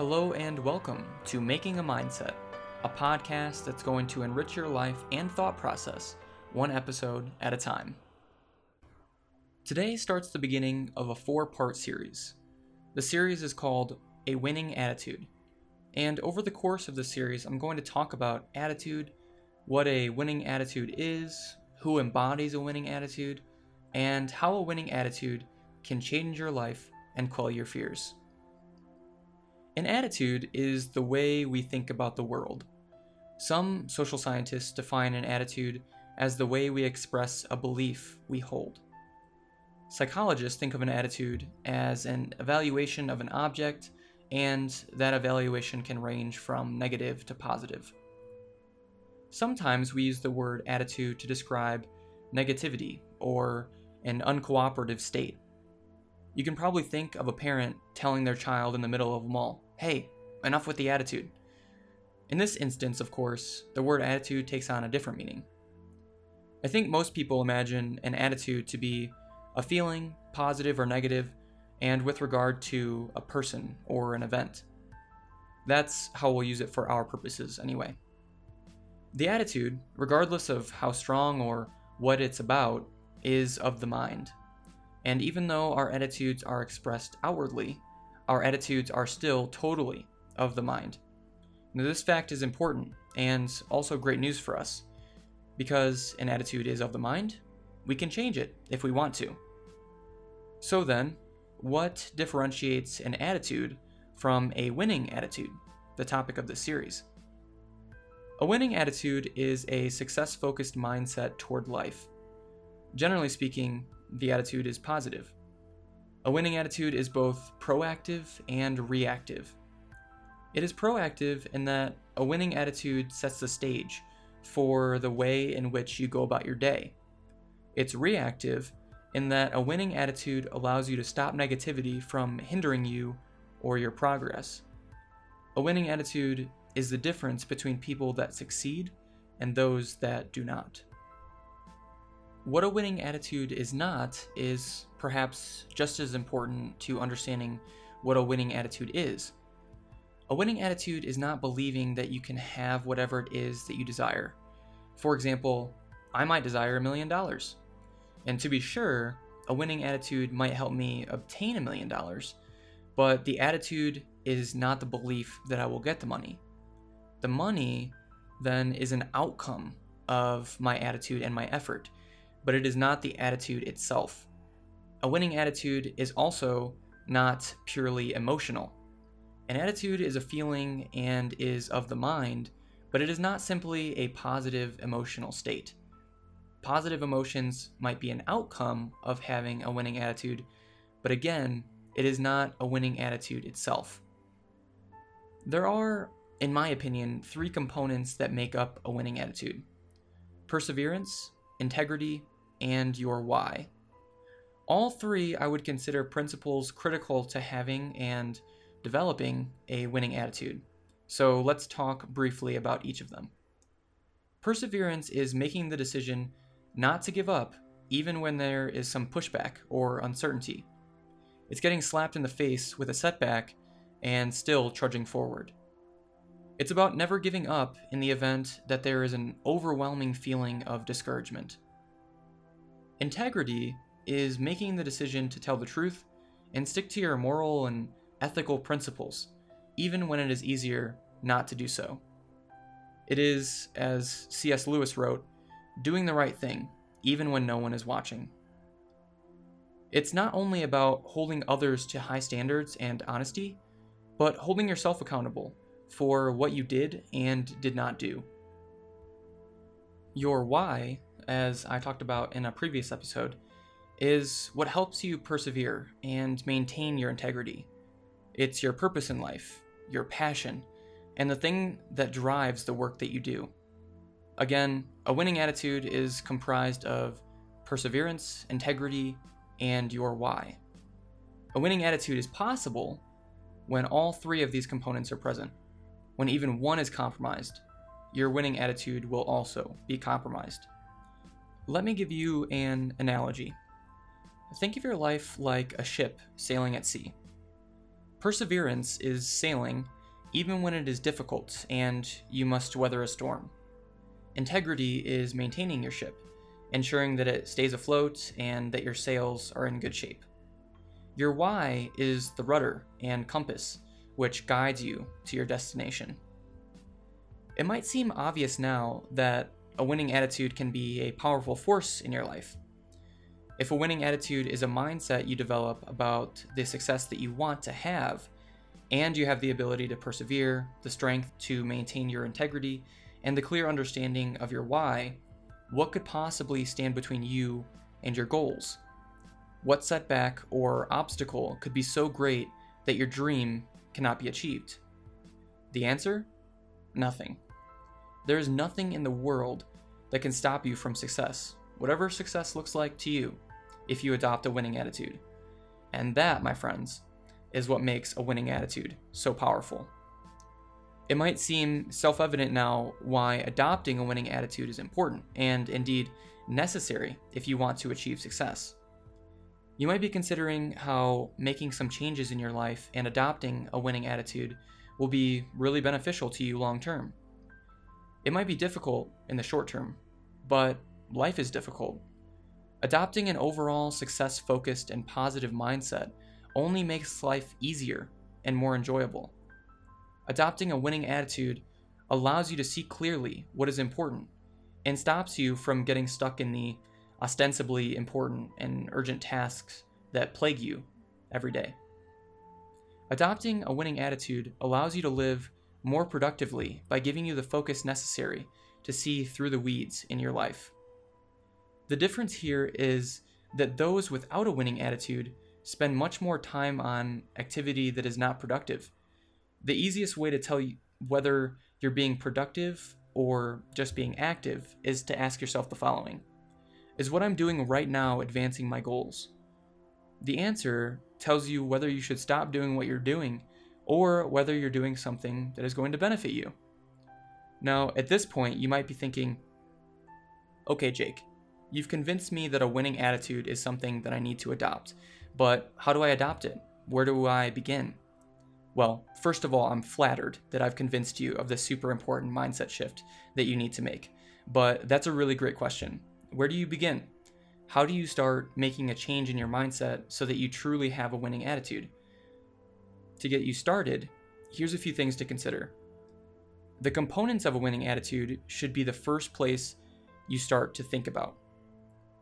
Hello and welcome to Making a Mindset, a podcast that's going to enrich your life and thought process one episode at a time. Today starts the beginning of a four part series. The series is called A Winning Attitude. And over the course of the series, I'm going to talk about attitude, what a winning attitude is, who embodies a winning attitude, and how a winning attitude can change your life and quell your fears. An attitude is the way we think about the world. Some social scientists define an attitude as the way we express a belief we hold. Psychologists think of an attitude as an evaluation of an object, and that evaluation can range from negative to positive. Sometimes we use the word attitude to describe negativity or an uncooperative state. You can probably think of a parent telling their child in the middle of a mall, hey, enough with the attitude. In this instance, of course, the word attitude takes on a different meaning. I think most people imagine an attitude to be a feeling, positive or negative, and with regard to a person or an event. That's how we'll use it for our purposes, anyway. The attitude, regardless of how strong or what it's about, is of the mind. And even though our attitudes are expressed outwardly, our attitudes are still totally of the mind. Now, this fact is important and also great news for us. Because an attitude is of the mind, we can change it if we want to. So then, what differentiates an attitude from a winning attitude? The topic of this series. A winning attitude is a success focused mindset toward life. Generally speaking, the attitude is positive. A winning attitude is both proactive and reactive. It is proactive in that a winning attitude sets the stage for the way in which you go about your day. It's reactive in that a winning attitude allows you to stop negativity from hindering you or your progress. A winning attitude is the difference between people that succeed and those that do not. What a winning attitude is not is perhaps just as important to understanding what a winning attitude is. A winning attitude is not believing that you can have whatever it is that you desire. For example, I might desire a million dollars. And to be sure, a winning attitude might help me obtain a million dollars, but the attitude is not the belief that I will get the money. The money then is an outcome of my attitude and my effort, but it is not the attitude itself. A winning attitude is also not purely emotional. An attitude is a feeling and is of the mind, but it is not simply a positive emotional state. Positive emotions might be an outcome of having a winning attitude, but again, it is not a winning attitude itself. There are in my opinion, three components that make up a winning attitude perseverance, integrity, and your why. All three I would consider principles critical to having and developing a winning attitude. So let's talk briefly about each of them. Perseverance is making the decision not to give up even when there is some pushback or uncertainty. It's getting slapped in the face with a setback and still trudging forward. It's about never giving up in the event that there is an overwhelming feeling of discouragement. Integrity is making the decision to tell the truth and stick to your moral and ethical principles, even when it is easier not to do so. It is, as C.S. Lewis wrote, doing the right thing, even when no one is watching. It's not only about holding others to high standards and honesty, but holding yourself accountable for what you did and did not do. Your why, as I talked about in a previous episode, is what helps you persevere and maintain your integrity. It's your purpose in life, your passion, and the thing that drives the work that you do. Again, a winning attitude is comprised of perseverance, integrity, and your why. A winning attitude is possible when all three of these components are present. When even one is compromised, your winning attitude will also be compromised. Let me give you an analogy. Think of your life like a ship sailing at sea. Perseverance is sailing even when it is difficult and you must weather a storm. Integrity is maintaining your ship, ensuring that it stays afloat and that your sails are in good shape. Your why is the rudder and compass, which guides you to your destination. It might seem obvious now that a winning attitude can be a powerful force in your life. If a winning attitude is a mindset you develop about the success that you want to have, and you have the ability to persevere, the strength to maintain your integrity, and the clear understanding of your why, what could possibly stand between you and your goals? What setback or obstacle could be so great that your dream cannot be achieved? The answer? Nothing. There is nothing in the world that can stop you from success, whatever success looks like to you, if you adopt a winning attitude. And that, my friends, is what makes a winning attitude so powerful. It might seem self evident now why adopting a winning attitude is important, and indeed necessary if you want to achieve success. You might be considering how making some changes in your life and adopting a winning attitude will be really beneficial to you long term. It might be difficult in the short term, but life is difficult. Adopting an overall success focused and positive mindset only makes life easier and more enjoyable. Adopting a winning attitude allows you to see clearly what is important and stops you from getting stuck in the ostensibly important and urgent tasks that plague you every day. Adopting a winning attitude allows you to live more productively by giving you the focus necessary to see through the weeds in your life. The difference here is that those without a winning attitude spend much more time on activity that is not productive. The easiest way to tell you whether you're being productive or just being active is to ask yourself the following Is what I'm doing right now advancing my goals? The answer tells you whether you should stop doing what you're doing or whether you're doing something that is going to benefit you. Now, at this point, you might be thinking, okay, Jake, you've convinced me that a winning attitude is something that I need to adopt. But how do I adopt it? Where do I begin? Well, first of all, I'm flattered that I've convinced you of this super important mindset shift that you need to make. But that's a really great question. Where do you begin? How do you start making a change in your mindset so that you truly have a winning attitude? To get you started, here's a few things to consider. The components of a winning attitude should be the first place you start to think about.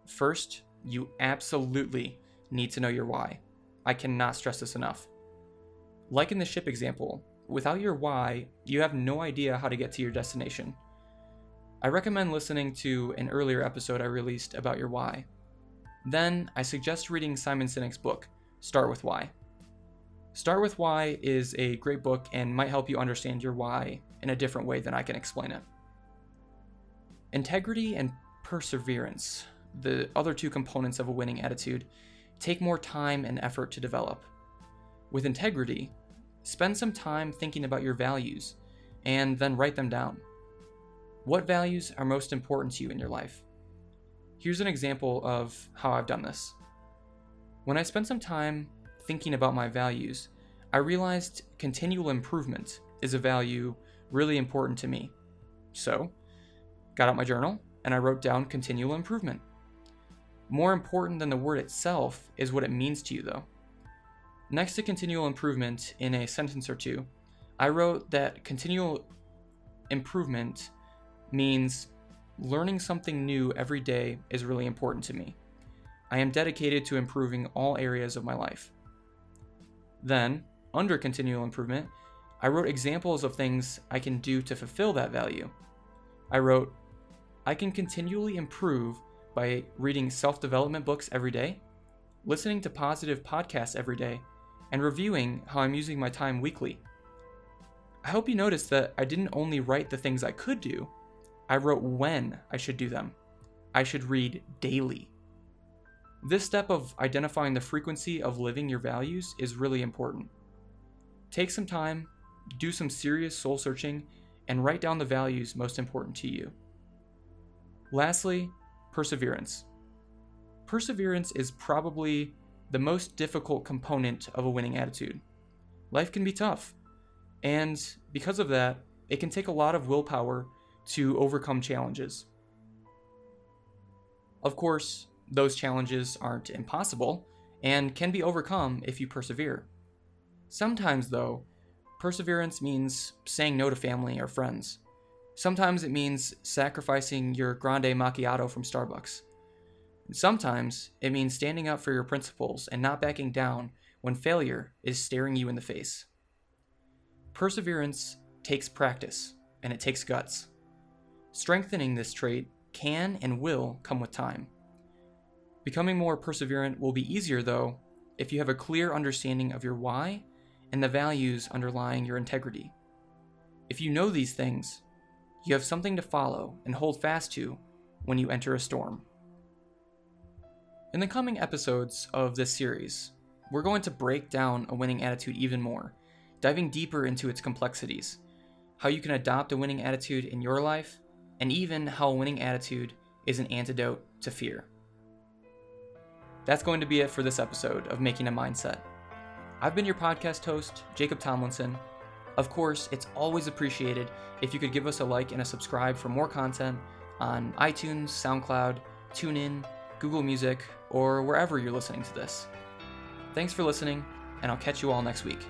First, you absolutely need to know your why. I cannot stress this enough. Like in the ship example, without your why, you have no idea how to get to your destination. I recommend listening to an earlier episode I released about your why. Then, I suggest reading Simon Sinek's book, Start with Why. Start with Why is a great book and might help you understand your why in a different way than I can explain it. Integrity and perseverance, the other two components of a winning attitude, take more time and effort to develop. With integrity, spend some time thinking about your values and then write them down. What values are most important to you in your life? Here's an example of how I've done this. When I spent some time thinking about my values, I realized continual improvement is a value really important to me. So, got out my journal and I wrote down continual improvement. More important than the word itself is what it means to you, though. Next to continual improvement in a sentence or two, I wrote that continual improvement means learning something new every day is really important to me. I am dedicated to improving all areas of my life. Then, under continual improvement, I wrote examples of things I can do to fulfill that value. I wrote, I can continually improve by reading self development books every day, listening to positive podcasts every day, and reviewing how I'm using my time weekly. I hope you noticed that I didn't only write the things I could do, I wrote when I should do them. I should read daily. This step of identifying the frequency of living your values is really important. Take some time, do some serious soul searching, and write down the values most important to you. Lastly, perseverance. Perseverance is probably the most difficult component of a winning attitude. life can be tough. And because of that, it can take a lot of willpower to overcome challenges. Of course, those challenges aren't impossible and can be overcome if you persevere. Sometimes, though, perseverance means saying no to family or friends. Sometimes it means sacrificing your grande macchiato from Starbucks. Sometimes it means standing up for your principles and not backing down when failure is staring you in the face. Perseverance takes practice and it takes guts. Strengthening this trait can and will come with time. Becoming more perseverant will be easier, though, if you have a clear understanding of your why and the values underlying your integrity. If you know these things, you have something to follow and hold fast to when you enter a storm. In the coming episodes of this series, we're going to break down a winning attitude even more, diving deeper into its complexities, how you can adopt a winning attitude in your life, and even how a winning attitude is an antidote to fear. That's going to be it for this episode of Making a Mindset. I've been your podcast host, Jacob Tomlinson. Of course, it's always appreciated if you could give us a like and a subscribe for more content on iTunes, SoundCloud, TuneIn, Google Music, or wherever you're listening to this. Thanks for listening, and I'll catch you all next week.